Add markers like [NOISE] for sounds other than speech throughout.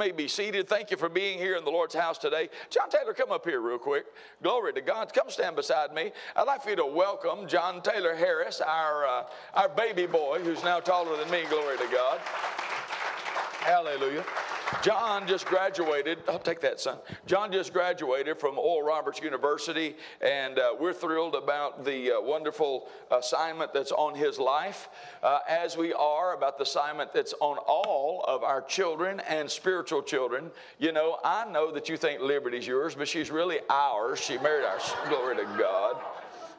may be seated. Thank you for being here in the Lord's house today. John Taylor, come up here real quick. Glory to God. Come stand beside me. I'd like for you to welcome John Taylor Harris, our, uh, our baby boy, who's now taller than me. Glory to God. Hallelujah. John just graduated. I'll take that, son. John just graduated from Oral Roberts University, and uh, we're thrilled about the uh, wonderful assignment that's on his life, uh, as we are about the assignment that's on all of our children and spiritual children. You know, I know that you think Liberty's yours, but she's really ours. She married our glory to God.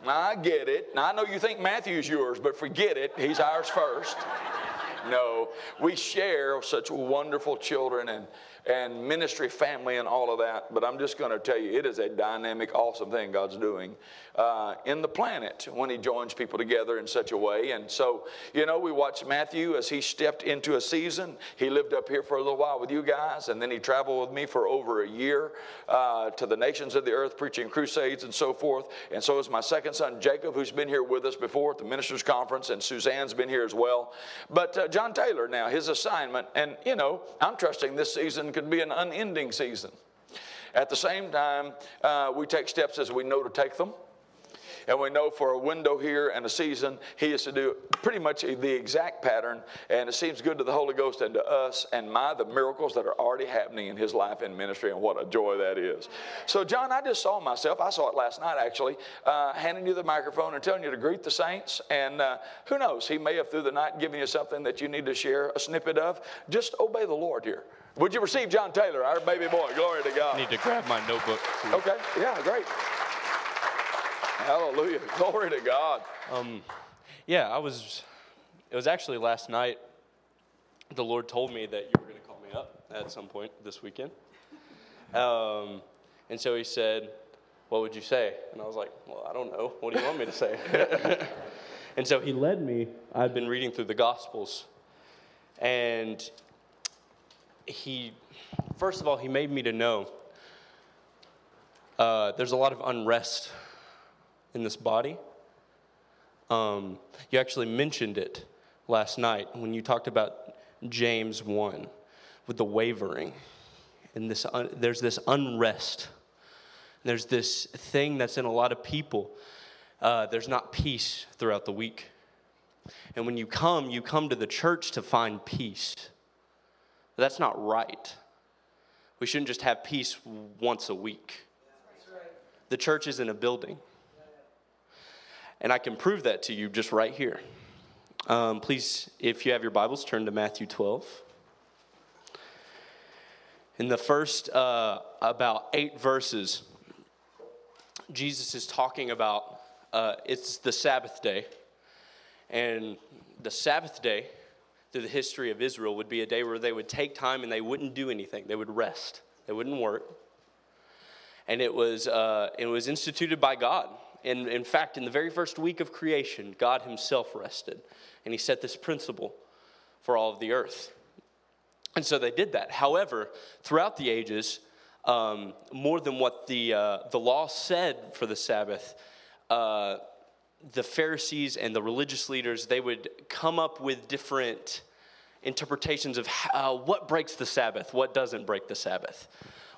I get it. Now, I know you think Matthew's yours, but forget it. He's ours first. No, we share such wonderful children and and ministry family and all of that. But I'm just going to tell you, it is a dynamic, awesome thing God's doing uh, in the planet when He joins people together in such a way. And so, you know, we watched Matthew as he stepped into a season. He lived up here for a little while with you guys, and then he traveled with me for over a year uh, to the nations of the earth preaching crusades and so forth. And so is my second son, Jacob, who's been here with us before at the ministers' conference, and Suzanne's been here as well. But uh, John Taylor now, his assignment, and you know, I'm trusting this season could be an unending season. At the same time, uh, we take steps as we know to take them. And we know for a window here and a season, he is to do pretty much the exact pattern. And it seems good to the Holy Ghost and to us and my, the miracles that are already happening in his life and ministry, and what a joy that is. So, John, I just saw myself, I saw it last night actually, uh, handing you the microphone and telling you to greet the saints. And uh, who knows, he may have through the night given you something that you need to share a snippet of. Just obey the Lord here. Would you receive John Taylor, our baby boy? Glory to God. I need to grab my notebook. Too. Okay, yeah, great. Hallelujah. Glory to God. Um, yeah, I was, it was actually last night, the Lord told me that you were going to call me up at some point this weekend. Um, and so he said, What would you say? And I was like, Well, I don't know. What do you want me to say? [LAUGHS] and so he led me. I've been reading through the Gospels. And he, first of all, he made me to know uh, there's a lot of unrest in this body. Um, you actually mentioned it last night when you talked about James 1 with the wavering. And this un- there's this unrest. There's this thing that's in a lot of people. Uh, there's not peace throughout the week. And when you come, you come to the church to find peace. But that's not right. We shouldn't just have peace once a week. The church is in a building. And I can prove that to you just right here. Um, please, if you have your Bibles, turn to Matthew 12. In the first uh, about eight verses, Jesus is talking about uh, it's the Sabbath day. And the Sabbath day, through the history of Israel, would be a day where they would take time and they wouldn't do anything. They would rest, they wouldn't work. And it was, uh, it was instituted by God in, in fact, in the very first week of creation, God Himself rested, and He set this principle for all of the earth. And so they did that. However, throughout the ages, um, more than what the, uh, the law said for the Sabbath, uh, the Pharisees and the religious leaders, they would come up with different interpretations of how, what breaks the Sabbath, what doesn't break the Sabbath.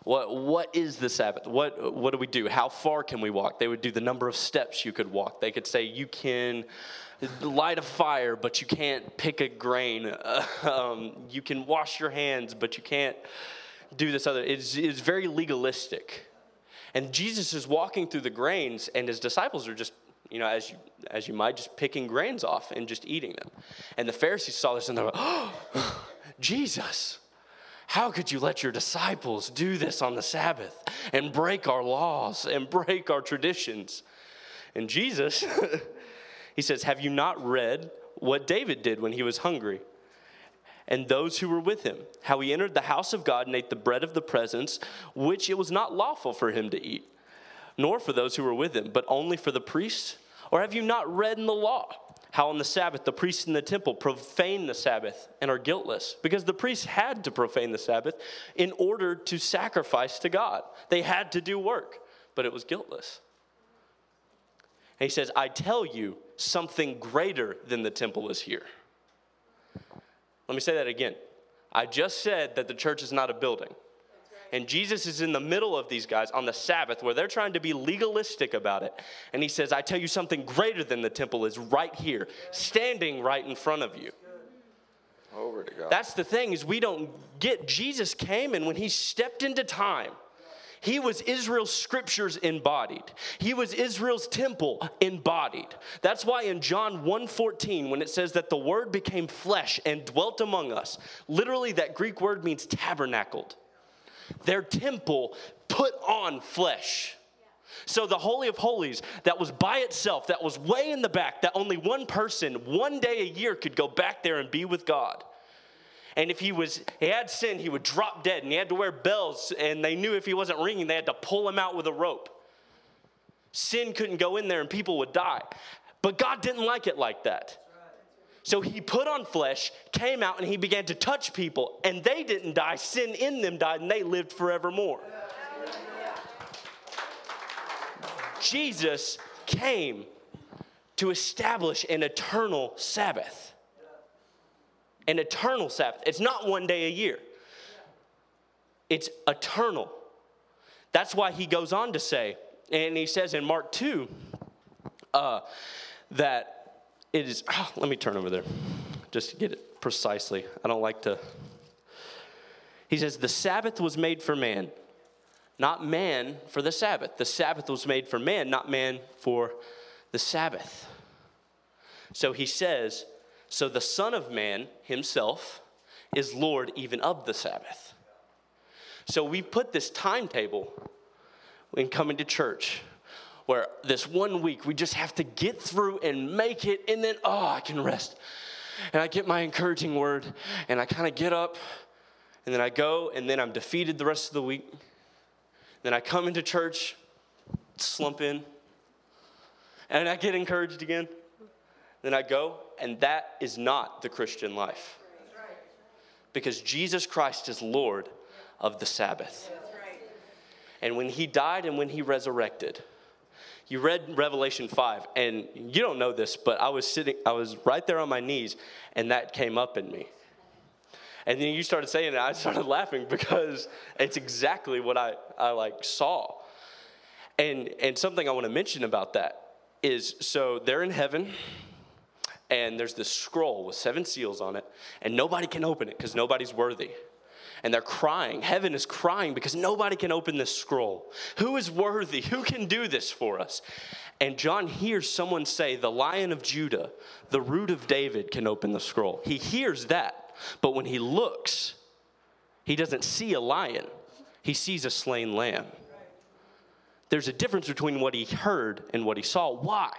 What, what is the Sabbath? What, what do we do? How far can we walk? They would do the number of steps you could walk. They could say you can light a fire, but you can't pick a grain. [LAUGHS] um, you can wash your hands, but you can't do this other. It's, it's very legalistic. And Jesus is walking through the grains, and his disciples are just, you know, as you, as you might, just picking grains off and just eating them. And the Pharisees saw this and they're like, oh, Jesus how could you let your disciples do this on the Sabbath and break our laws and break our traditions? And Jesus, [LAUGHS] he says, Have you not read what David did when he was hungry? And those who were with him, how he entered the house of God and ate the bread of the presence, which it was not lawful for him to eat, nor for those who were with him, but only for the priests? Or have you not read in the law? how on the Sabbath the priests in the temple profane the Sabbath and are guiltless because the priests had to profane the Sabbath in order to sacrifice to God. They had to do work, but it was guiltless. And he says, I tell you, something greater than the temple is here. Let me say that again. I just said that the church is not a building. And Jesus is in the middle of these guys on the Sabbath where they're trying to be legalistic about it. And he says, I tell you something greater than the temple is right here, standing right in front of you. Over to God. That's the thing is we don't get Jesus came and when he stepped into time, he was Israel's scriptures embodied. He was Israel's temple embodied. That's why in John 1:14 when it says that the word became flesh and dwelt among us, literally that Greek word means tabernacled. Their temple put on flesh. So the Holy of Holies that was by itself, that was way in the back, that only one person one day a year could go back there and be with God. And if he was he had sin, he would drop dead and he had to wear bells and they knew if he wasn't ringing, they had to pull him out with a rope. Sin couldn't go in there and people would die. But God didn't like it like that. So he put on flesh, came out, and he began to touch people, and they didn't die. Sin in them died, and they lived forevermore. Jesus came to establish an eternal Sabbath. An eternal Sabbath. It's not one day a year, it's eternal. That's why he goes on to say, and he says in Mark 2 uh, that it is, oh, let me turn over there just to get it precisely. I don't like to. He says, The Sabbath was made for man, not man for the Sabbath. The Sabbath was made for man, not man for the Sabbath. So he says, So the Son of Man himself is Lord even of the Sabbath. So we put this timetable in coming to church where this one week we just have to get through and make it, and then, oh, I can rest. And I get my encouraging word, and I kind of get up, and then I go, and then I'm defeated the rest of the week. Then I come into church, slump in, and I get encouraged again. Then I go, and that is not the Christian life. Because Jesus Christ is Lord of the Sabbath. And when he died and when he resurrected, you read Revelation 5, and you don't know this, but I was sitting, I was right there on my knees, and that came up in me. And then you started saying it, I started laughing because it's exactly what I, I like saw. And and something I want to mention about that is so they're in heaven, and there's this scroll with seven seals on it, and nobody can open it because nobody's worthy and they're crying. Heaven is crying because nobody can open this scroll. Who is worthy? Who can do this for us? And John hears someone say, The lion of Judah, the root of David, can open the scroll. He hears that, but when he looks, he doesn't see a lion, he sees a slain lamb. There's a difference between what he heard and what he saw. Why?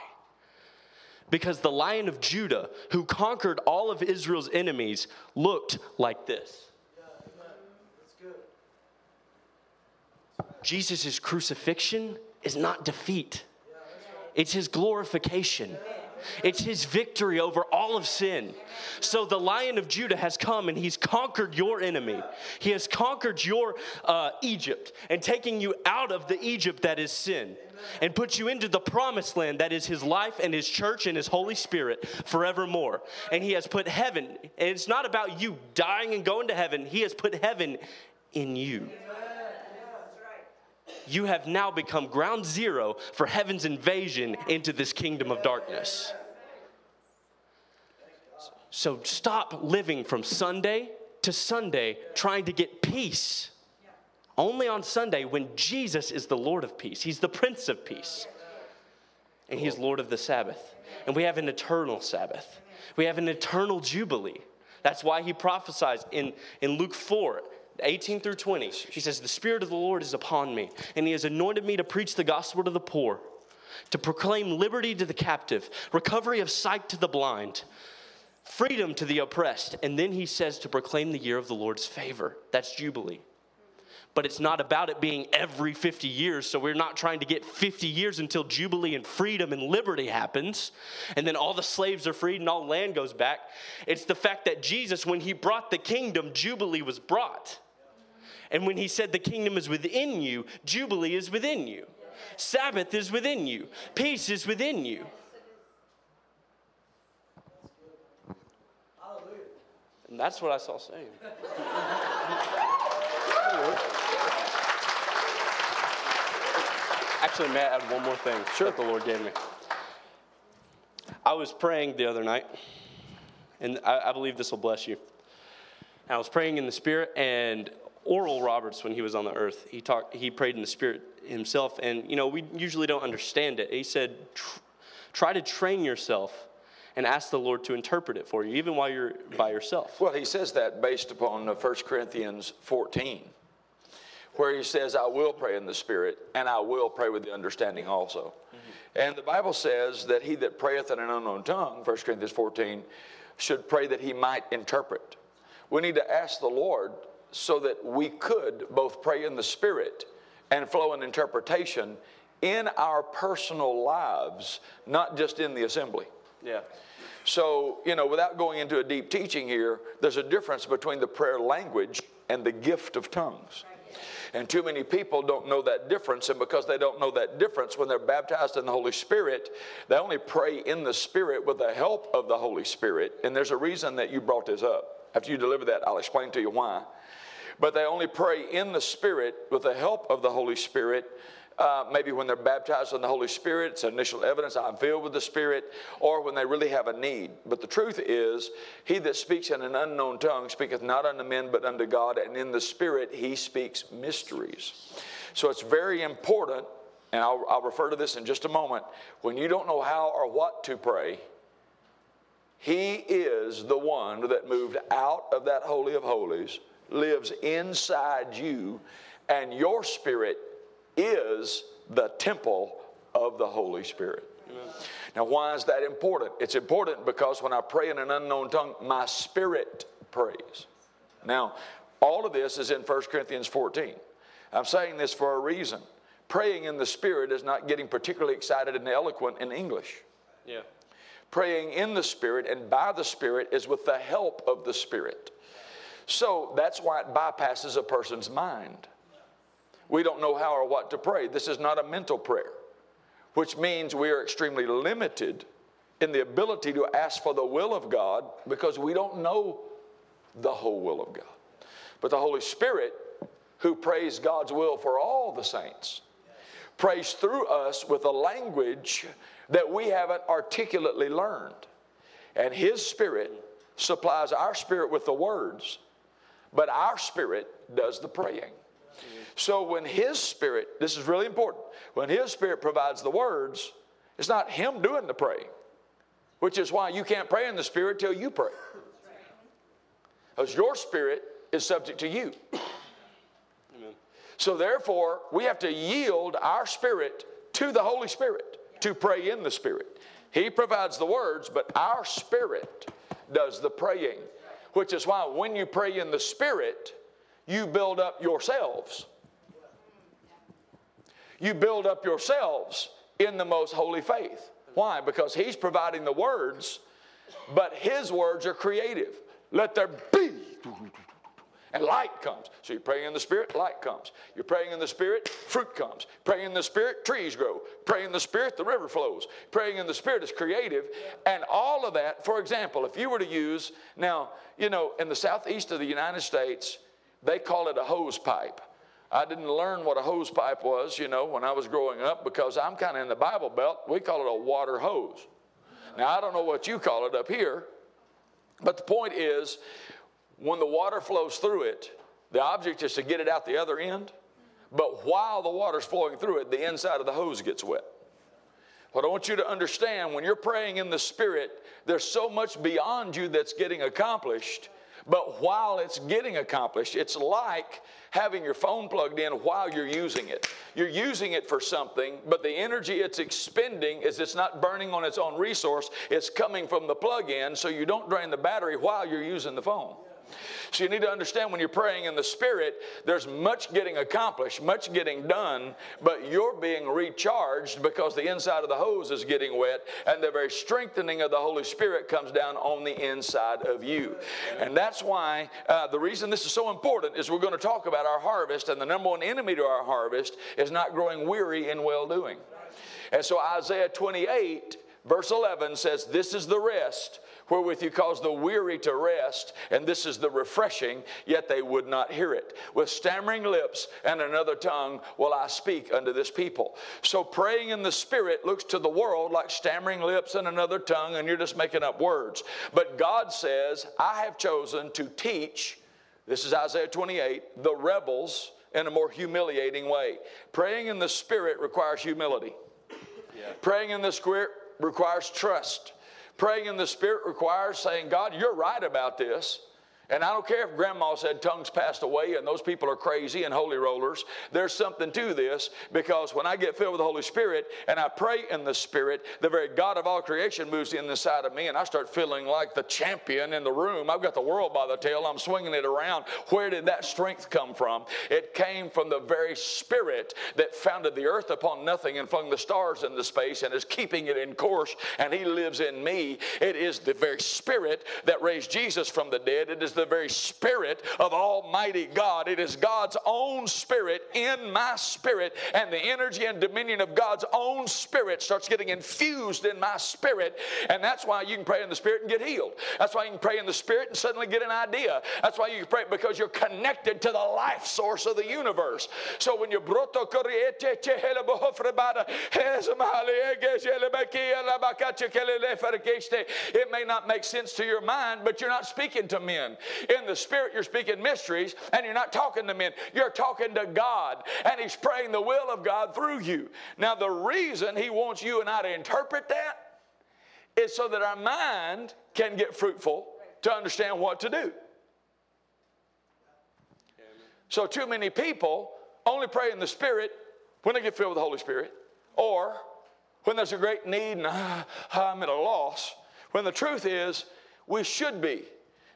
Because the lion of Judah, who conquered all of Israel's enemies, looked like this. Jesus' crucifixion is not defeat, it's his glorification. It's his victory over all of sin. So the lion of Judah has come and he's conquered your enemy. He has conquered your uh, Egypt and taking you out of the Egypt that is sin and put you into the promised land that is his life and his church and his Holy Spirit forevermore. And he has put heaven, and it's not about you dying and going to heaven, he has put heaven in you you have now become ground zero for heaven's invasion into this kingdom of darkness. So stop living from Sunday to Sunday trying to get peace. Only on Sunday when Jesus is the Lord of peace, He's the Prince of peace, and He's Lord of the Sabbath. And we have an eternal Sabbath, we have an eternal Jubilee. That's why He prophesies in, in Luke 4 18 through 20, he says, The Spirit of the Lord is upon me, and he has anointed me to preach the gospel to the poor, to proclaim liberty to the captive, recovery of sight to the blind, freedom to the oppressed. And then he says to proclaim the year of the Lord's favor. That's Jubilee. But it's not about it being every 50 years, so we're not trying to get 50 years until Jubilee and freedom and liberty happens, and then all the slaves are freed and all land goes back. It's the fact that Jesus, when he brought the kingdom, Jubilee was brought. And when he said the kingdom is within you, Jubilee is within you. Sabbath is within you. Peace is within you. And that's what I saw saying. Actually, Matt, I had one more thing sure. that the Lord gave me. I was praying the other night, and I, I believe this will bless you. I was praying in the Spirit, and Oral Roberts, when he was on the earth, he talked. He prayed in the Spirit himself, and you know we usually don't understand it. He said, "Try to train yourself." and ask the Lord to interpret it for you, even while you're by yourself. Well, he says that based upon 1 Corinthians 14, where he says, I will pray in the Spirit, and I will pray with the understanding also. Mm-hmm. And the Bible says that he that prayeth in an unknown tongue, 1 Corinthians 14, should pray that he might interpret. We need to ask the Lord so that we could both pray in the Spirit and flow in interpretation in our personal lives, not just in the assembly. Yeah. So, you know, without going into a deep teaching here, there's a difference between the prayer language and the gift of tongues. And too many people don't know that difference. And because they don't know that difference, when they're baptized in the Holy Spirit, they only pray in the Spirit with the help of the Holy Spirit. And there's a reason that you brought this up. After you deliver that, I'll explain to you why. But they only pray in the Spirit with the help of the Holy Spirit uh, maybe when they're baptized in the Holy Spirit, it's initial evidence I'm filled with the Spirit, or when they really have a need. But the truth is, he that speaks in an unknown tongue speaketh not unto men, but unto God, and in the Spirit he speaks mysteries. So it's very important, and I'll, I'll refer to this in just a moment. When you don't know how or what to pray, he is the one that moved out of that Holy of Holies, lives inside you, and your spirit is the temple of the Holy Spirit. Amen. Now, why is that important? It's important because when I pray in an unknown tongue, my spirit prays. Now, all of this is in 1 Corinthians 14. I'm saying this for a reason. Praying in the Spirit is not getting particularly excited and eloquent in English. Yeah. Praying in the Spirit and by the Spirit is with the help of the Spirit. So that's why it bypasses a person's mind. We don't know how or what to pray. This is not a mental prayer, which means we are extremely limited in the ability to ask for the will of God because we don't know the whole will of God. But the Holy Spirit, who prays God's will for all the saints, prays through us with a language that we haven't articulately learned. And His Spirit supplies our spirit with the words, but our spirit does the praying. So when His Spirit, this is really important, when His Spirit provides the words, it's not Him doing the praying, which is why you can't pray in the Spirit till you pray. Because your spirit is subject to you. Amen. So therefore, we have to yield our spirit to the Holy Spirit to pray in the Spirit. He provides the words, but our spirit does the praying, which is why when you pray in the Spirit, you build up yourselves you build up yourselves in the most holy faith. Why? Because He's providing the words, but His words are creative. Let there be. And light comes. So you're praying in the Spirit, light comes. You're praying in the Spirit, fruit comes. Praying in the Spirit, trees grow. Praying in the Spirit, the river flows. Praying in the Spirit is creative. And all of that, for example, if you were to use, now, you know, in the southeast of the United States, they call it a hose pipe. I didn't learn what a hose pipe was, you know, when I was growing up because I'm kind of in the Bible Belt. We call it a water hose. Now, I don't know what you call it up here, but the point is when the water flows through it, the object is to get it out the other end. But while the water's flowing through it, the inside of the hose gets wet. What I want you to understand when you're praying in the Spirit, there's so much beyond you that's getting accomplished but while it's getting accomplished, it's like having your phone plugged in while you're using it. You're using it for something, but the energy it's expending is it's not burning on its own resource, it's coming from the plug in, so you don't drain the battery while you're using the phone. So you need to understand when you're praying in the Spirit, there's much getting accomplished, much getting done, but you're being recharged because the inside of the hose is getting wet, and the very strengthening of the Holy Spirit comes down on the inside of you. And that's why uh, the reason this is so important is we're going to talk about our harvest, and the number one enemy to our harvest is not growing weary in well doing. And so Isaiah 28, verse 11 says, This is the rest wherewith you cause the weary to rest, and this is the refreshing, yet they would not hear it. With stammering lips and another tongue will I speak unto this people. So praying in the Spirit looks to the world like stammering lips and another tongue, and you're just making up words. But God says, I have chosen to teach, this is Isaiah 28, the rebels in a more humiliating way. Praying in the Spirit requires humility. Yeah. Praying in the Spirit requires trust. Praying in the Spirit requires saying, God, you're right about this. And I don't care if grandma said tongues passed away and those people are crazy and holy rollers. There's something to this because when I get filled with the Holy Spirit and I pray in the Spirit, the very God of all creation moves in the side of me and I start feeling like the champion in the room. I've got the world by the tail, I'm swinging it around. Where did that strength come from? It came from the very Spirit that founded the earth upon nothing and flung the stars into space and is keeping it in course, and He lives in me. It is the very Spirit that raised Jesus from the dead. It is the very spirit of Almighty God. It is God's own spirit in my spirit, and the energy and dominion of God's own spirit starts getting infused in my spirit. And that's why you can pray in the spirit and get healed. That's why you can pray in the spirit and suddenly get an idea. That's why you can pray because you're connected to the life source of the universe. So when you broto it may not make sense to your mind, but you're not speaking to men. In the spirit, you're speaking mysteries and you're not talking to men. You're talking to God and He's praying the will of God through you. Now, the reason He wants you and I to interpret that is so that our mind can get fruitful to understand what to do. So, too many people only pray in the Spirit when they get filled with the Holy Spirit or when there's a great need and ah, I'm at a loss. When the truth is, we should be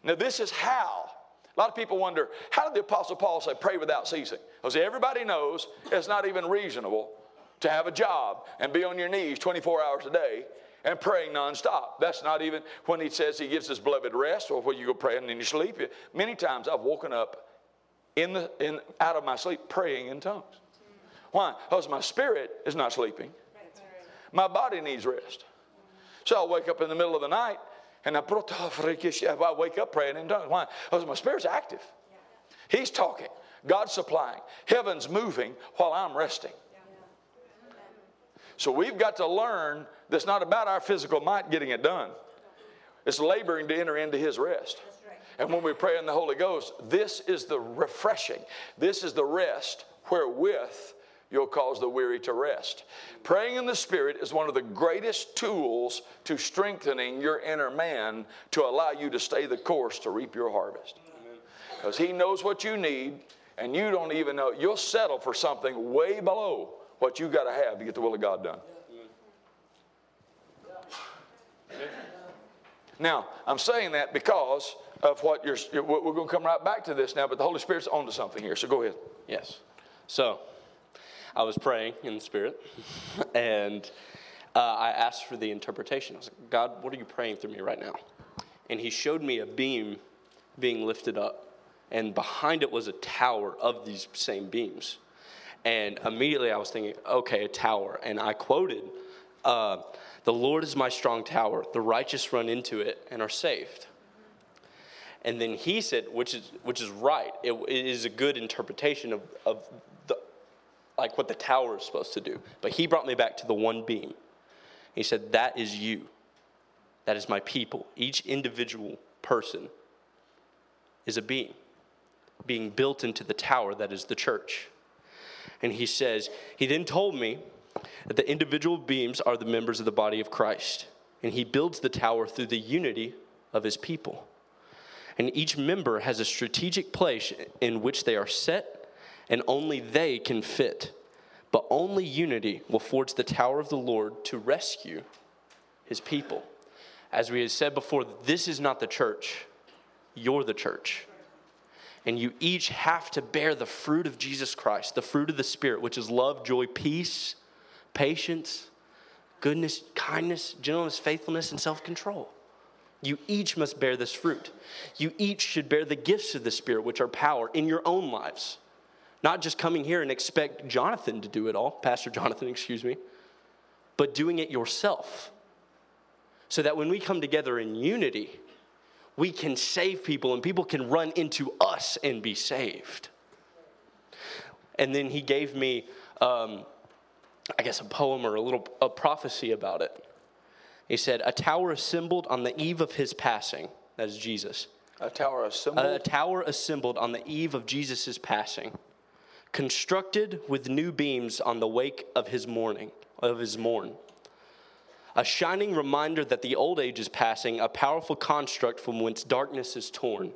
now, this is how. A lot of people wonder, how did the Apostle Paul say, pray without ceasing? Because everybody knows it's not even reasonable to have a job and be on your knees 24 hours a day and praying nonstop. That's not even when he says he gives his beloved rest or when you go pray and then you sleep. Many times I've woken up in the, in, out of my sleep praying in tongues. Why? Because my spirit is not sleeping. My body needs rest. So I'll wake up in the middle of the night and I wake up praying in tongues. Why? Because my spirit's active. He's talking. God's supplying. Heaven's moving while I'm resting. So we've got to learn that's not about our physical might getting it done. It's laboring to enter into His rest. And when we pray in the Holy Ghost, this is the refreshing. This is the rest wherewith you'll cause the weary to rest. Praying in the Spirit is one of the greatest tools to strengthening your inner man to allow you to stay the course to reap your harvest. Because He knows what you need, and you don't even know. You'll settle for something way below what you got to have to get the will of God done. Now, I'm saying that because of what you're, we're going to come right back to this now, but the Holy Spirit's onto something here, so go ahead. Yes. So, I was praying in the Spirit, [LAUGHS] and uh, I asked for the interpretation. I was like, God, what are you praying through me right now? And He showed me a beam being lifted up, and behind it was a tower of these same beams. And immediately I was thinking, okay, a tower. And I quoted, uh, The Lord is my strong tower. The righteous run into it and are saved. And then he said, which is, which is right, it, it is a good interpretation of, of like what the tower is supposed to do. But he brought me back to the one beam. He said, That is you. That is my people. Each individual person is a being being built into the tower that is the church. And he says, He then told me that the individual beams are the members of the body of Christ. And he builds the tower through the unity of his people. And each member has a strategic place in which they are set and only they can fit. But only unity will forge the tower of the Lord to rescue his people. As we have said before, this is not the church, you're the church. And you each have to bear the fruit of Jesus Christ, the fruit of the Spirit, which is love, joy, peace, patience, goodness, kindness, gentleness, faithfulness, and self control. You each must bear this fruit. You each should bear the gifts of the Spirit, which are power, in your own lives. Not just coming here and expect Jonathan to do it all, Pastor Jonathan, [LAUGHS] excuse me, but doing it yourself. so that when we come together in unity, we can save people and people can run into us and be saved. And then he gave me, um, I guess, a poem or a little a prophecy about it. He said, A tower assembled on the eve of his passing, that is Jesus. A tower assembled. A tower assembled on the eve of Jesus' passing, constructed with new beams on the wake of his mourning, of his mourn. A shining reminder that the old age is passing, a powerful construct from whence darkness is torn.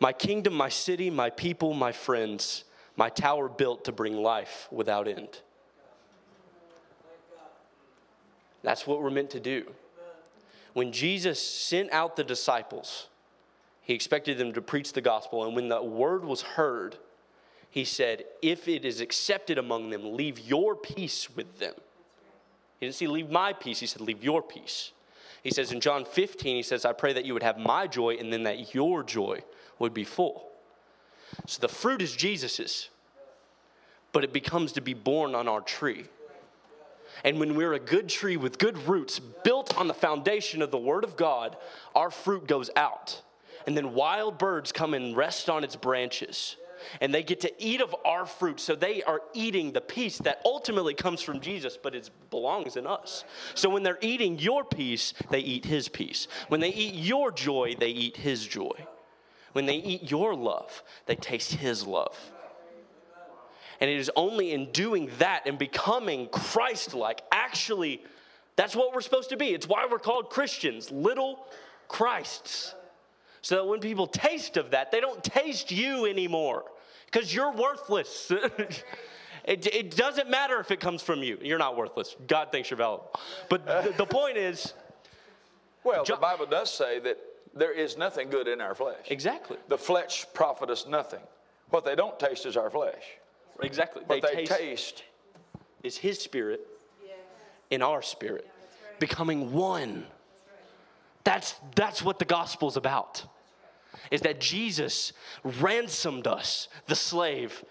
My kingdom, my city, my people, my friends, my tower built to bring life without end. That's what we're meant to do. When Jesus sent out the disciples, he expected them to preach the gospel, and when the word was heard, he said, If it is accepted among them, leave your peace with them. He didn't say, Leave my peace. He said, Leave your peace. He says in John 15, he says, I pray that you would have my joy and then that your joy would be full. So the fruit is Jesus's, but it becomes to be born on our tree. And when we're a good tree with good roots built on the foundation of the Word of God, our fruit goes out. And then wild birds come and rest on its branches. And they get to eat of our fruit. So they are eating the peace that ultimately comes from Jesus, but it belongs in us. So when they're eating your peace, they eat his peace. When they eat your joy, they eat his joy. When they eat your love, they taste his love. And it is only in doing that and becoming Christ like, actually, that's what we're supposed to be. It's why we're called Christians, little Christs. So that when people taste of that, they don't taste you anymore because you're worthless. [LAUGHS] it, it, doesn't matter if it comes from you. You're not worthless. God thinks you're valuable. But the, the [LAUGHS] point is. Well, the Bible does say that there is nothing good in our flesh. Exactly. The flesh profiteth nothing. What they don't taste is our flesh. Exactly. What they, they taste, taste, is His Spirit in our spirit, becoming one. That's, that's what the gospel's about. Is that Jesus ransomed us, the slave,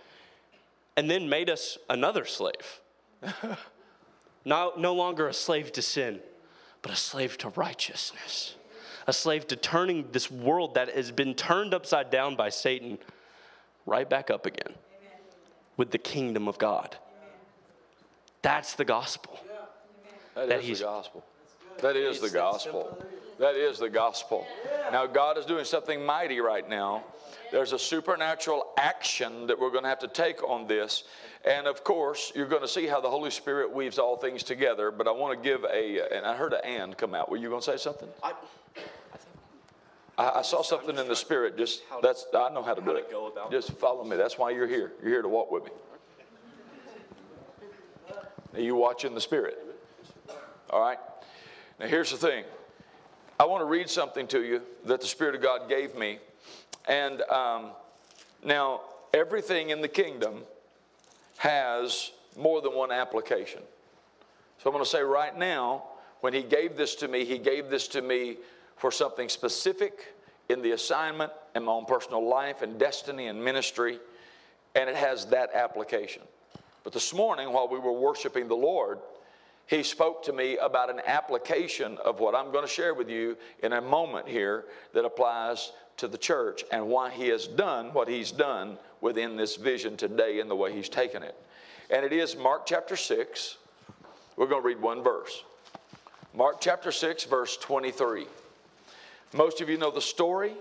and then made us another slave. [LAUGHS] no, no longer a slave to sin, but a slave to righteousness. A slave to turning this world that has been turned upside down by Satan right back up again with the kingdom of God. That's the gospel. that, that is the gospel. That is the gospel. That is the gospel. Now, God is doing something mighty right now. There's a supernatural action that we're going to have to take on this. And of course, you're going to see how the Holy Spirit weaves all things together. But I want to give a, and I heard an and come out. Were you going to say something? I, I, I saw something in the spirit. Just that's I know how to do it. Just follow me. That's why you're here. You're here to walk with me. Now you watch in the spirit. All right. Now here's the thing. I want to read something to you that the Spirit of God gave me, and um, now everything in the kingdom has more than one application. So I'm going to say right now, when He gave this to me, He gave this to me for something specific in the assignment and my own personal life and destiny and ministry, and it has that application. But this morning, while we were worshiping the Lord, he spoke to me about an application of what I'm going to share with you in a moment here that applies to the church and why he has done what he's done within this vision today and the way he's taken it. And it is Mark chapter 6. We're going to read one verse. Mark chapter 6, verse 23. Most of you know the story.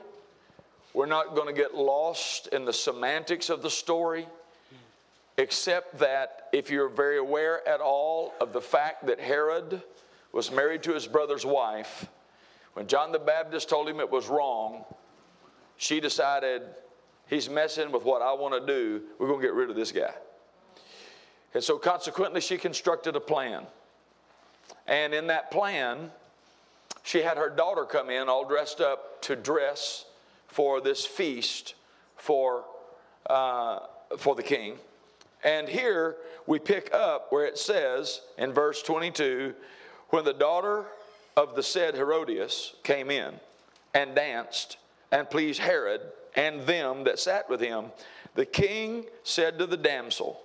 We're not going to get lost in the semantics of the story, except that if you're very aware at all of the fact that Herod was married to his brother's wife, when John the Baptist told him it was wrong, she decided, he's messing with what I want to do. We're going to get rid of this guy. And so, consequently, she constructed a plan. And in that plan, she had her daughter come in all dressed up to dress for this feast for, uh, for the king. And here we pick up where it says in verse 22 when the daughter of the said Herodias came in and danced and pleased Herod and them that sat with him, the king said to the damsel,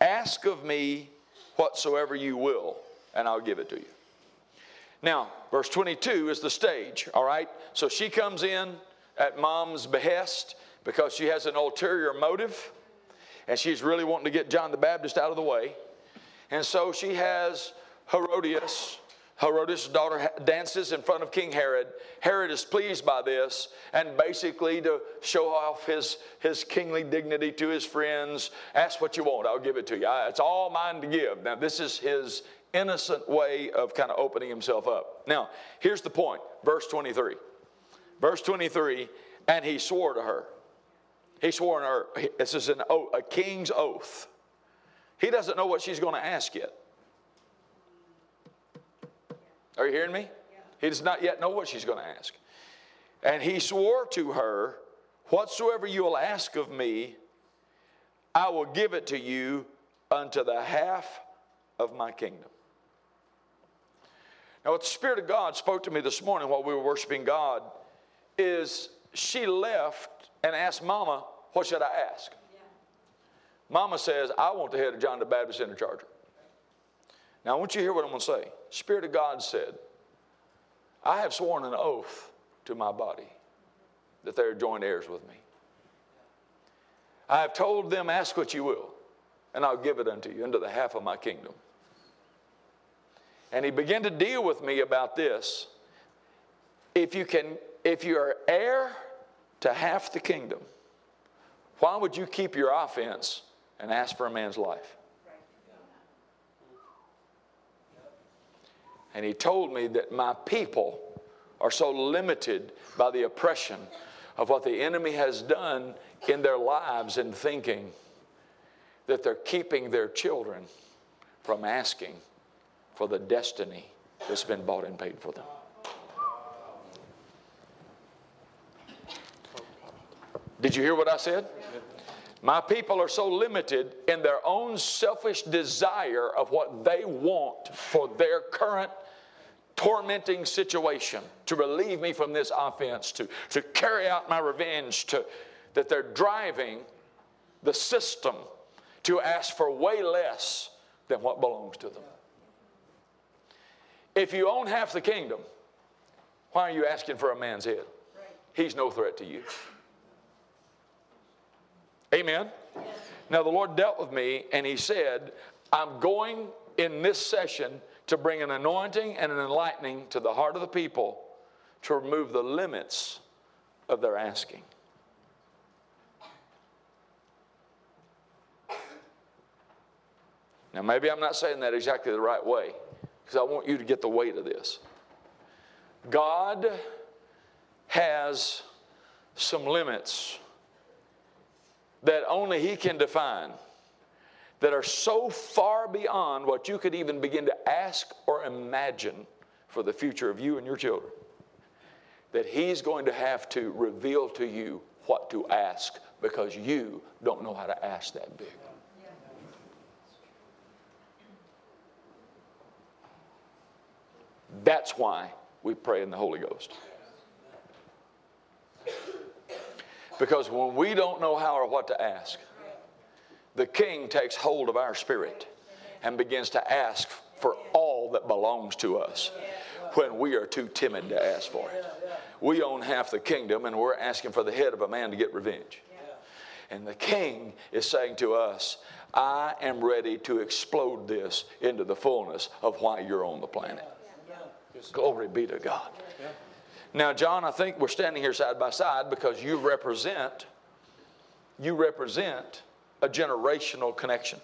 Ask of me whatsoever you will and I'll give it to you. Now, verse 22 is the stage, all right? So she comes in at mom's behest because she has an ulterior motive and she's really wanting to get John the Baptist out of the way. And so she has Herodias, Herodias' daughter dances in front of King Herod. Herod is pleased by this, and basically to show off his, his kingly dignity to his friends, ask what you want, I'll give it to you. It's all mine to give. Now, this is his innocent way of kind of opening himself up. Now, here's the point verse 23. Verse 23, and he swore to her. He swore her, this is an oath, a king's oath. He doesn't know what she's going to ask yet. Are you hearing me? He does not yet know what she's going to ask. And he swore to her, Whatsoever you will ask of me, I will give it to you unto the half of my kingdom. Now, what the Spirit of God spoke to me this morning while we were worshiping God is she left and asked Mama, What should I ask? Mama says, I want the head of John the Baptist in the charger. Now, I want you to hear what I'm going to say. Spirit of God said, I have sworn an oath to my body that they are joint heirs with me. I have told them, Ask what you will, and I'll give it unto you, unto the half of my kingdom. And he began to deal with me about this. If you can, if you are heir to half the kingdom, why would you keep your offense and ask for a man's life? And he told me that my people are so limited by the oppression of what the enemy has done in their lives and thinking that they're keeping their children from asking for the destiny that's been bought and paid for them. Did you hear what I said? My people are so limited in their own selfish desire of what they want for their current tormenting situation to relieve me from this offense, to, to carry out my revenge, to, that they're driving the system to ask for way less than what belongs to them. If you own half the kingdom, why are you asking for a man's head? He's no threat to you. Amen. Now, the Lord dealt with me and He said, I'm going in this session to bring an anointing and an enlightening to the heart of the people to remove the limits of their asking. Now, maybe I'm not saying that exactly the right way because I want you to get the weight of this. God has some limits that only He can define that are so far beyond what you could even begin to ask or imagine for the future of you and your children that He's going to have to reveal to you what to ask because you don't know how to ask that big. That's why we pray in the Holy Ghost. Because when we don't know how or what to ask, the king takes hold of our spirit and begins to ask for all that belongs to us when we are too timid to ask for it. We own half the kingdom and we're asking for the head of a man to get revenge. And the king is saying to us, I am ready to explode this into the fullness of why you're on the planet. Glory be to God. Now, John, I think we're standing here side by side because you represent, you represent a generational connection.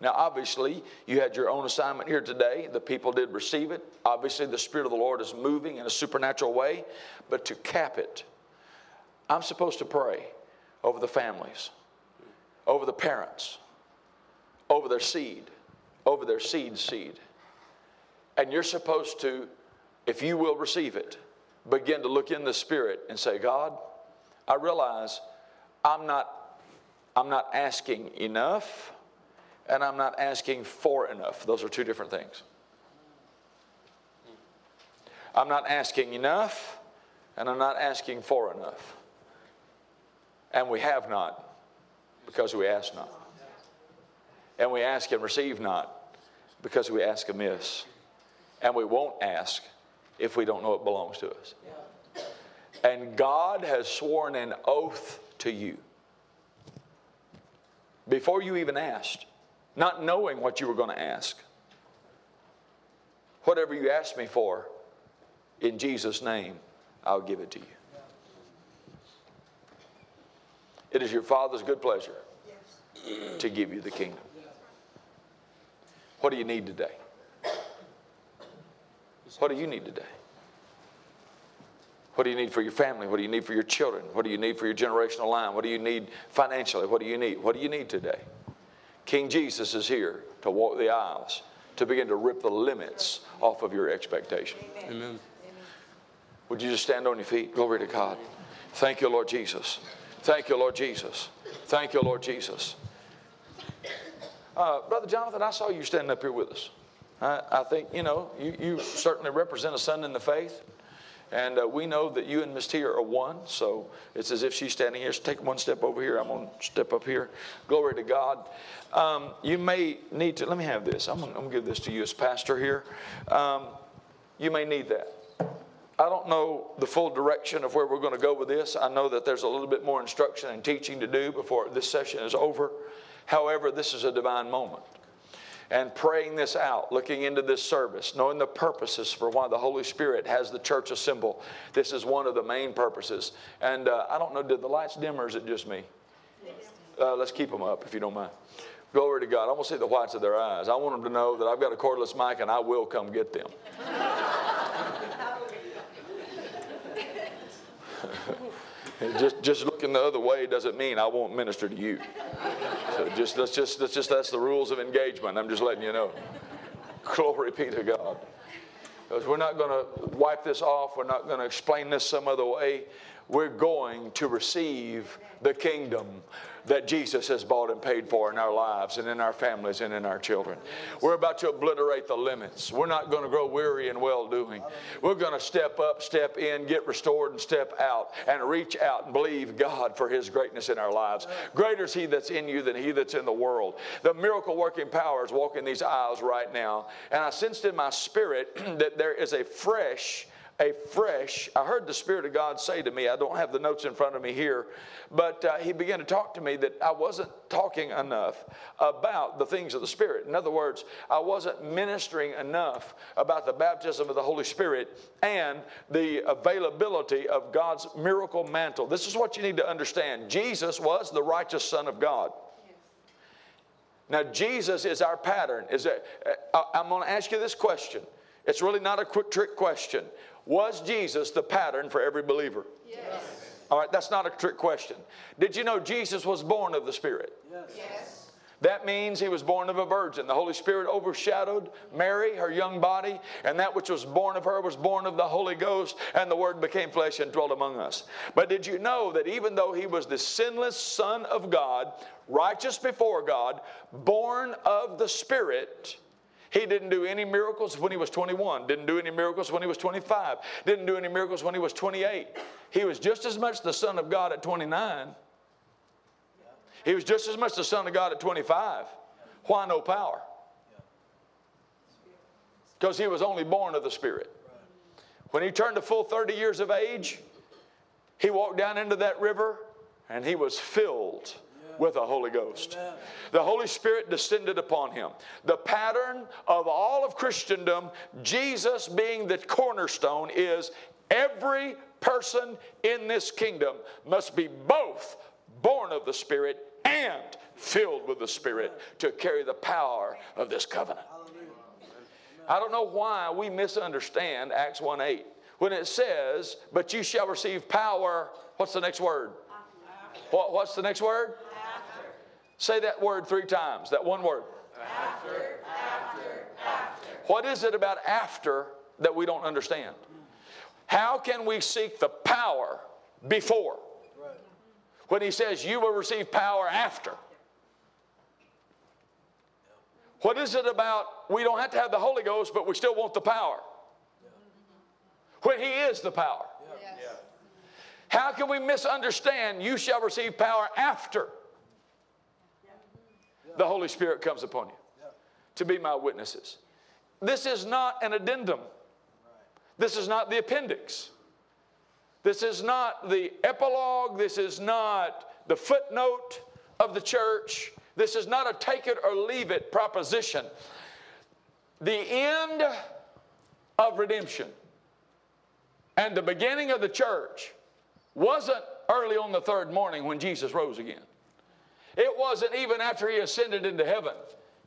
Now, obviously, you had your own assignment here today. The people did receive it. Obviously, the Spirit of the Lord is moving in a supernatural way. But to cap it, I'm supposed to pray over the families, over the parents, over their seed, over their seed seed. And you're supposed to, if you will receive it, begin to look in the Spirit and say, God, I realize I'm not I'm not asking enough and I'm not asking for enough. Those are two different things. I'm not asking enough and I'm not asking for enough. And we have not because we ask not. And we ask and receive not because we ask amiss. And we won't ask if we don't know it belongs to us. And God has sworn an oath to you before you even asked, not knowing what you were going to ask. Whatever you ask me for, in Jesus' name, I'll give it to you. It is your Father's good pleasure to give you the kingdom. What do you need today? What do you need today? What do you need for your family? What do you need for your children? What do you need for your generational line? What do you need financially? What do you need? What do you need today? King Jesus is here to walk the aisles, to begin to rip the limits off of your expectation. Amen. Would you just stand on your feet? Glory to God. Thank you, Lord Jesus. Thank you, Lord Jesus. Thank you, Lord Jesus. Uh, Brother Jonathan, I saw you standing up here with us. I, I think, you know, you, you certainly represent a son in the faith. And uh, we know that you and Miss Tia are one, so it's as if she's standing here. So take one step over here. I'm going to step up here. Glory to God. Um, you may need to, let me have this. I'm going to give this to you as pastor here. Um, you may need that. I don't know the full direction of where we're going to go with this. I know that there's a little bit more instruction and teaching to do before this session is over. However, this is a divine moment and praying this out, looking into this service, knowing the purposes for why the Holy Spirit has the church assemble. This is one of the main purposes. And uh, I don't know, did the lights dim or is it just me? Uh, let's keep them up if you don't mind. Glory to God. I want to see the whites of their eyes. I want them to know that I've got a cordless mic and I will come get them. [LAUGHS] just, just looking the other way doesn't mean I won't minister to you. So just that's just that's just that's the rules of engagement. I'm just letting you know. [LAUGHS] Glory be to God. Because we're not going to wipe this off. We're not going to explain this some other way. We're going to receive the kingdom that Jesus has bought and paid for in our lives and in our families and in our children. We're about to obliterate the limits. We're not going to grow weary in well doing. We're going to step up, step in, get restored, and step out and reach out and believe God for His greatness in our lives. Greater is He that's in you than He that's in the world. The miracle working power is walking these aisles right now. And I sensed in my spirit [CLEARS THROAT] that there is a fresh a fresh, I heard the Spirit of God say to me, I don't have the notes in front of me here, but uh, He began to talk to me that I wasn't talking enough about the things of the Spirit. In other words, I wasn't ministering enough about the baptism of the Holy Spirit and the availability of God's miracle mantle. This is what you need to understand Jesus was the righteous Son of God. Now, Jesus is our pattern. Is it, uh, I'm going to ask you this question. It's really not a quick trick question. Was Jesus the pattern for every believer? Yes. All right, that's not a trick question. Did you know Jesus was born of the Spirit? Yes. yes. That means he was born of a virgin. The Holy Spirit overshadowed Mary, her young body, and that which was born of her was born of the Holy Ghost, and the Word became flesh and dwelt among us. But did you know that even though he was the sinless Son of God, righteous before God, born of the Spirit, he didn't do any miracles when he was 21, didn't do any miracles when he was 25, didn't do any miracles when he was 28. He was just as much the Son of God at 29. He was just as much the Son of God at 25. Why no power? Because he was only born of the Spirit. When he turned to full 30 years of age, he walked down into that river and he was filled with the Holy Ghost. The Holy Spirit descended upon him. The pattern of all of Christendom, Jesus being the cornerstone, is every person in this kingdom must be both born of the Spirit and filled with the Spirit to carry the power of this covenant. I don't know why we misunderstand Acts 1 8 when it says, But you shall receive power. What's the next word? What, what's the next word? Say that word three times, that one word. After, after, after. What is it about after that we don't understand? How can we seek the power before? When he says, You will receive power after. What is it about we don't have to have the Holy Ghost, but we still want the power? When He is the power. How can we misunderstand you shall receive power after? The Holy Spirit comes upon you. to be my witnesses. This is not an addendum. This is not the appendix. This is not the epilogue. This is not the footnote of the church. This is not a take it or leave it proposition. The end of redemption and the beginning of the church wasn't early on the third morning when Jesus rose again. It wasn't even after he ascended into heaven.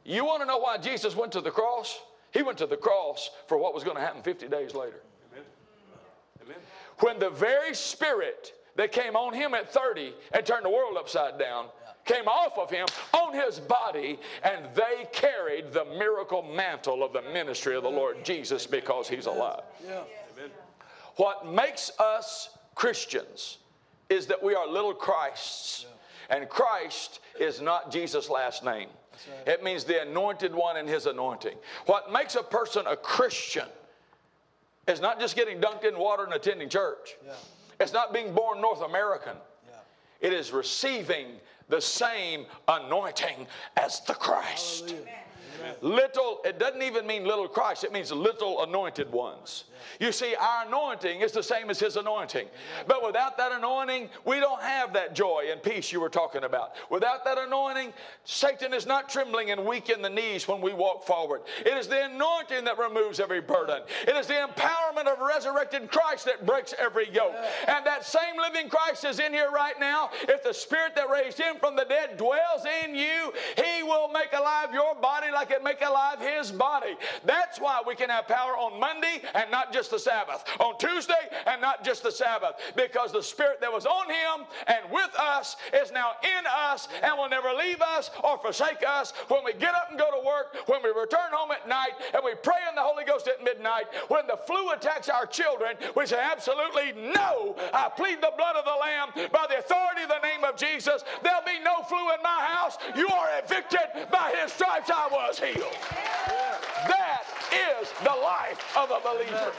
You want to know why Jesus went to the cross? He went to the cross for what was going to happen 50 days later. Amen. Amen. When the very spirit that came on him at 30 and turned the world upside down came off of him on his body, and they carried the miracle mantle of the ministry of the Lord Jesus because he's alive. Yeah. Amen. What makes us Christians is that we are little Christs, and Christ is not Jesus' last name. Right. It means the anointed one and his anointing. What makes a person a Christian is not just getting dunked in water and attending church. Yeah. It's not being born North American. Yeah. It is receiving the same anointing as the Christ. Little, it doesn't even mean little Christ, it means little anointed ones. You see, our anointing is the same as His anointing. But without that anointing, we don't have that joy and peace you were talking about. Without that anointing, Satan is not trembling and weak in the knees when we walk forward. It is the anointing that removes every burden, it is the empowerment of resurrected Christ that breaks every yoke. And that same living Christ is in here right now. If the Spirit that raised Him from the dead dwells in you, He will make alive your body like it make alive His body. That's why we can have power on Monday and not just the Sabbath, on Tuesday and not just the Sabbath, because the Spirit that was on him and with us is now in us and will never leave us or forsake us when we get up and go to work, when we return home at night, and we pray in the Holy Ghost at midnight. When the flu attacks our children, we say, Absolutely no. I plead the blood of the Lamb by the authority of the name of Jesus. There'll be no flu in my house. You are evicted. By his stripes I was healed. That is the life of a believer.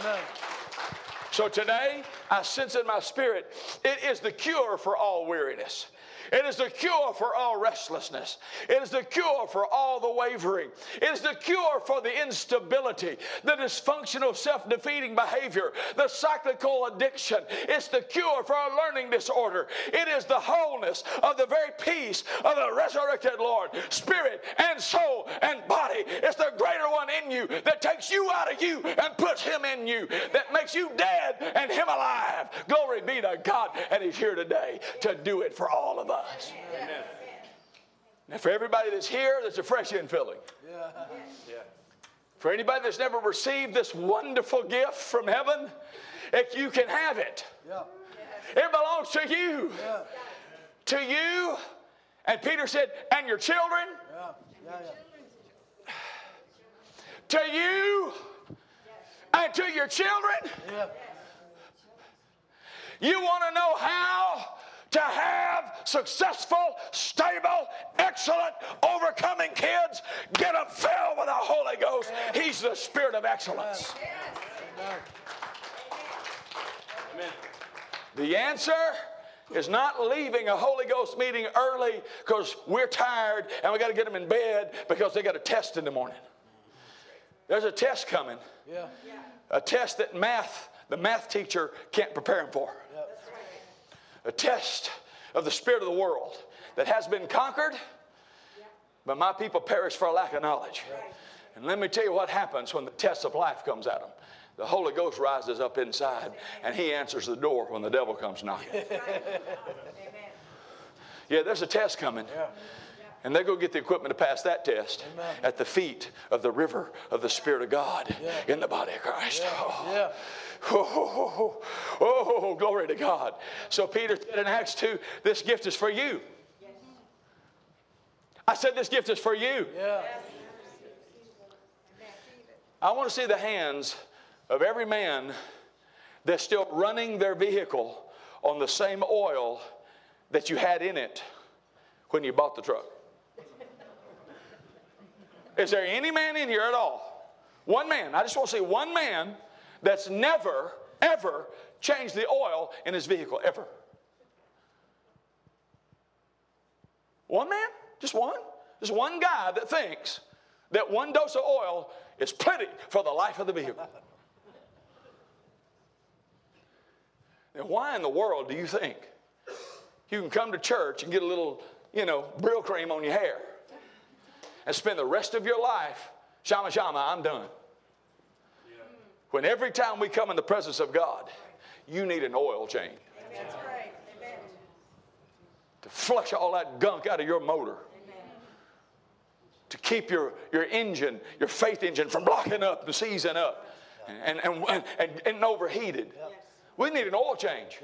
Amen. So today, I sense in my spirit, it is the cure for all weariness. It is the cure for all restlessness. It is the cure for all the wavering. It is the cure for the instability, the dysfunctional self defeating behavior, the cyclical addiction. It's the cure for a learning disorder. It is the wholeness of the very peace of the resurrected Lord, spirit and soul and body. It's the greater one in you that takes you out of you and puts him in you, that makes you dead and him alive. Glory be to God. And he's here today to do it for all of us Amen. Now, for everybody that's here, that's a fresh infilling. Yeah. Yeah. For anybody that's never received this wonderful gift from heaven, if you can have it. Yeah. It belongs to you. Yeah. To you. And Peter said, and your children. Yeah. Yeah, to you and to your children. You want to know how to have successful, stable, excellent, overcoming kids, get them filled with the Holy Ghost. He's the Spirit of excellence. Amen. The answer is not leaving a Holy Ghost meeting early because we're tired and we got to get them in bed because they got a test in the morning. There's a test coming. Yeah. A test that math, the math teacher can't prepare them for a test of the spirit of the world that has been conquered, but my people perish for a lack of knowledge. And let me tell you what happens when the test of life comes at them. The Holy Ghost rises up inside and he answers the door when the devil comes knocking. yeah, there's a test coming. And they go get the equipment to pass that test Amen. at the feet of the river of the Spirit of God yeah. in the body of Christ. Yeah. Oh. Yeah. Oh, oh, oh, glory to God. So Peter said in Acts 2, this gift is for you. I said, this gift is for you. Yeah. I want to see the hands of every man that's still running their vehicle on the same oil that you had in it when you bought the truck. Is there any man in here at all? One man. I just want to see one man that's never, ever changed the oil in his vehicle, ever. One man? Just one? Just one guy that thinks that one dose of oil is plenty for the life of the vehicle. Now, why in the world do you think you can come to church and get a little, you know, Brylcreem on your hair and spend the rest of your life, shama shama, I'm done? When every time we come in the presence of God, you need an oil change right. Amen. to flush all that gunk out of your motor. To keep your, your engine, your faith engine, from blocking up and seizing up and, and, and, and, and overheated. We need an oil change.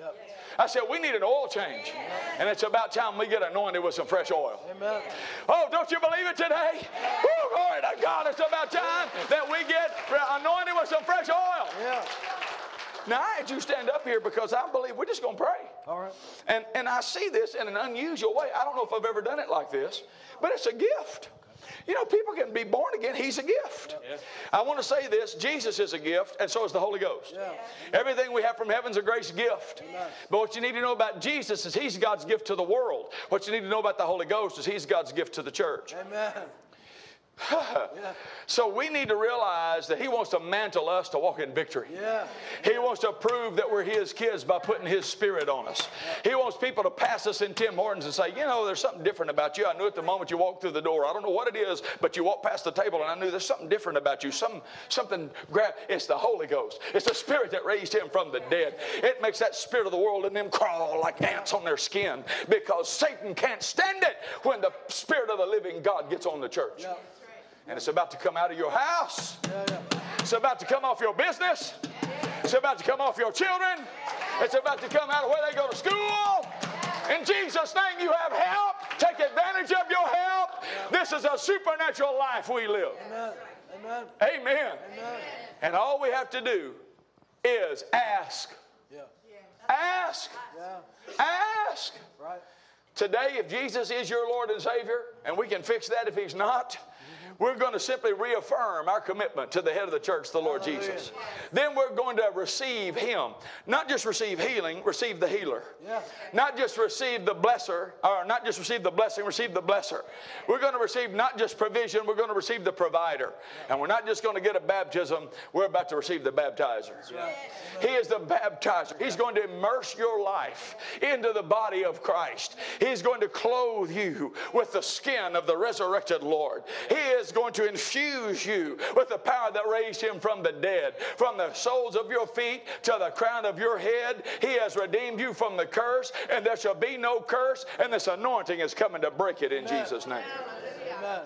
I said, we need an oil change. And it's about time we get anointed with some fresh oil. Amen. Oh, don't you believe it today? Woo, glory to God. It's about time that we get anointed with some fresh oil. Yeah. Now, I had you stand up here because I believe we're just going to pray. All right. And, and I see this in an unusual way. I don't know if I've ever done it like this, but it's a gift. You know, people can be born again. He's a gift. I want to say this Jesus is a gift, and so is the Holy Ghost. Yeah. Everything we have from heaven's a grace gift. But what you need to know about Jesus is he's God's gift to the world. What you need to know about the Holy Ghost is he's God's gift to the church. Amen. [LAUGHS] So we need to realize that he wants to mantle us to walk in victory. Yeah. He wants to prove that we're his kids by putting his spirit on us. He wants people to pass us in Tim Hortons and say, you know, there's something different about you. I knew it the moment you walked through the door. I don't know what it is, but you walked past the table and I knew there's something different about you. Some, something, it's the Holy Ghost. It's the spirit that raised him from the dead. It makes that spirit of the world in them crawl like ants on their skin because Satan can't stand it when the spirit of the living God gets on the church. Yeah. And it's about to come out of your house. It's about to come off your business. It's about to come off your children. It's about to come out of where they go to school. In Jesus' name, you have help. Take advantage of your help. This is a supernatural life we live. Amen. Amen. Amen. Amen. And all we have to do is ask. Yeah. Ask. Yeah. Ask. Right. Today, if Jesus is your Lord and Savior, and we can fix that if He's not, we're going to simply reaffirm our commitment to the head of the church, the Lord Hallelujah. Jesus. Then we're going to receive Him. Not just receive healing, receive the healer. Yeah. Not just receive the blesser, or not just receive the blessing, receive the blesser. We're going to receive not just provision, we're going to receive the provider. And we're not just going to get a baptism, we're about to receive the baptizer. He is the baptizer. He's going to immerse your life into the body of Christ. He's going to clothe you with the skin of the resurrected Lord. He is going to infuse you with the power that raised him from the dead. From the soles of your feet to the crown of your head, he has redeemed you from the curse, and there shall be no curse, and this anointing is coming to break it in Jesus' name. Amen.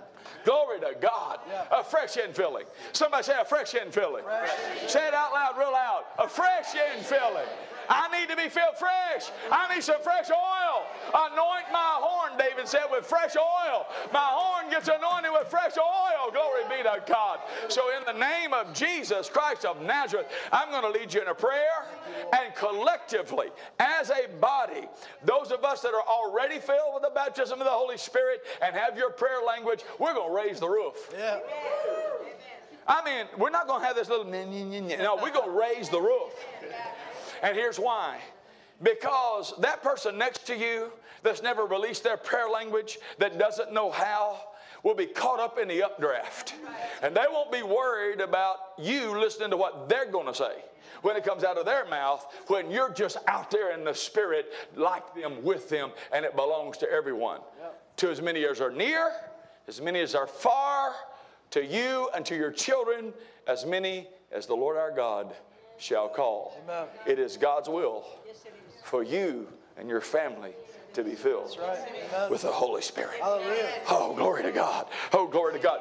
Glory to God. Yeah. A fresh infilling. Somebody say a fresh infilling. Fresh Say it out loud, real loud. A fresh infilling. I need to be filled fresh. I need some fresh oil. Anoint my horn, David said, with fresh oil. My horn gets anointed with fresh oil. Glory be to God. So, in the name of Jesus Christ of Nazareth, I'm going to lead you in a prayer. And collectively, as a body, those of us that are already filled with the baptism of the Holy Spirit and have your prayer language, we're going to raise the roof. Yeah. I mean, we're not going to have this little. No, we're going to raise the roof. And here's why. Because that person next to you that's never released their prayer language, that doesn't know how, will be caught up in the updraft. And they won't be worried about you listening to what they're going to say when it comes out of their mouth, when you're just out there in the spirit, like them, with them, and it belongs to everyone. To as many as are near, as many as are far, to you and to your children, as many as the Lord our God shall call. Amen. It is God's will for you and your family to be filled right. with the Holy Spirit. Hallelujah. Oh, glory to God. Oh, glory to God.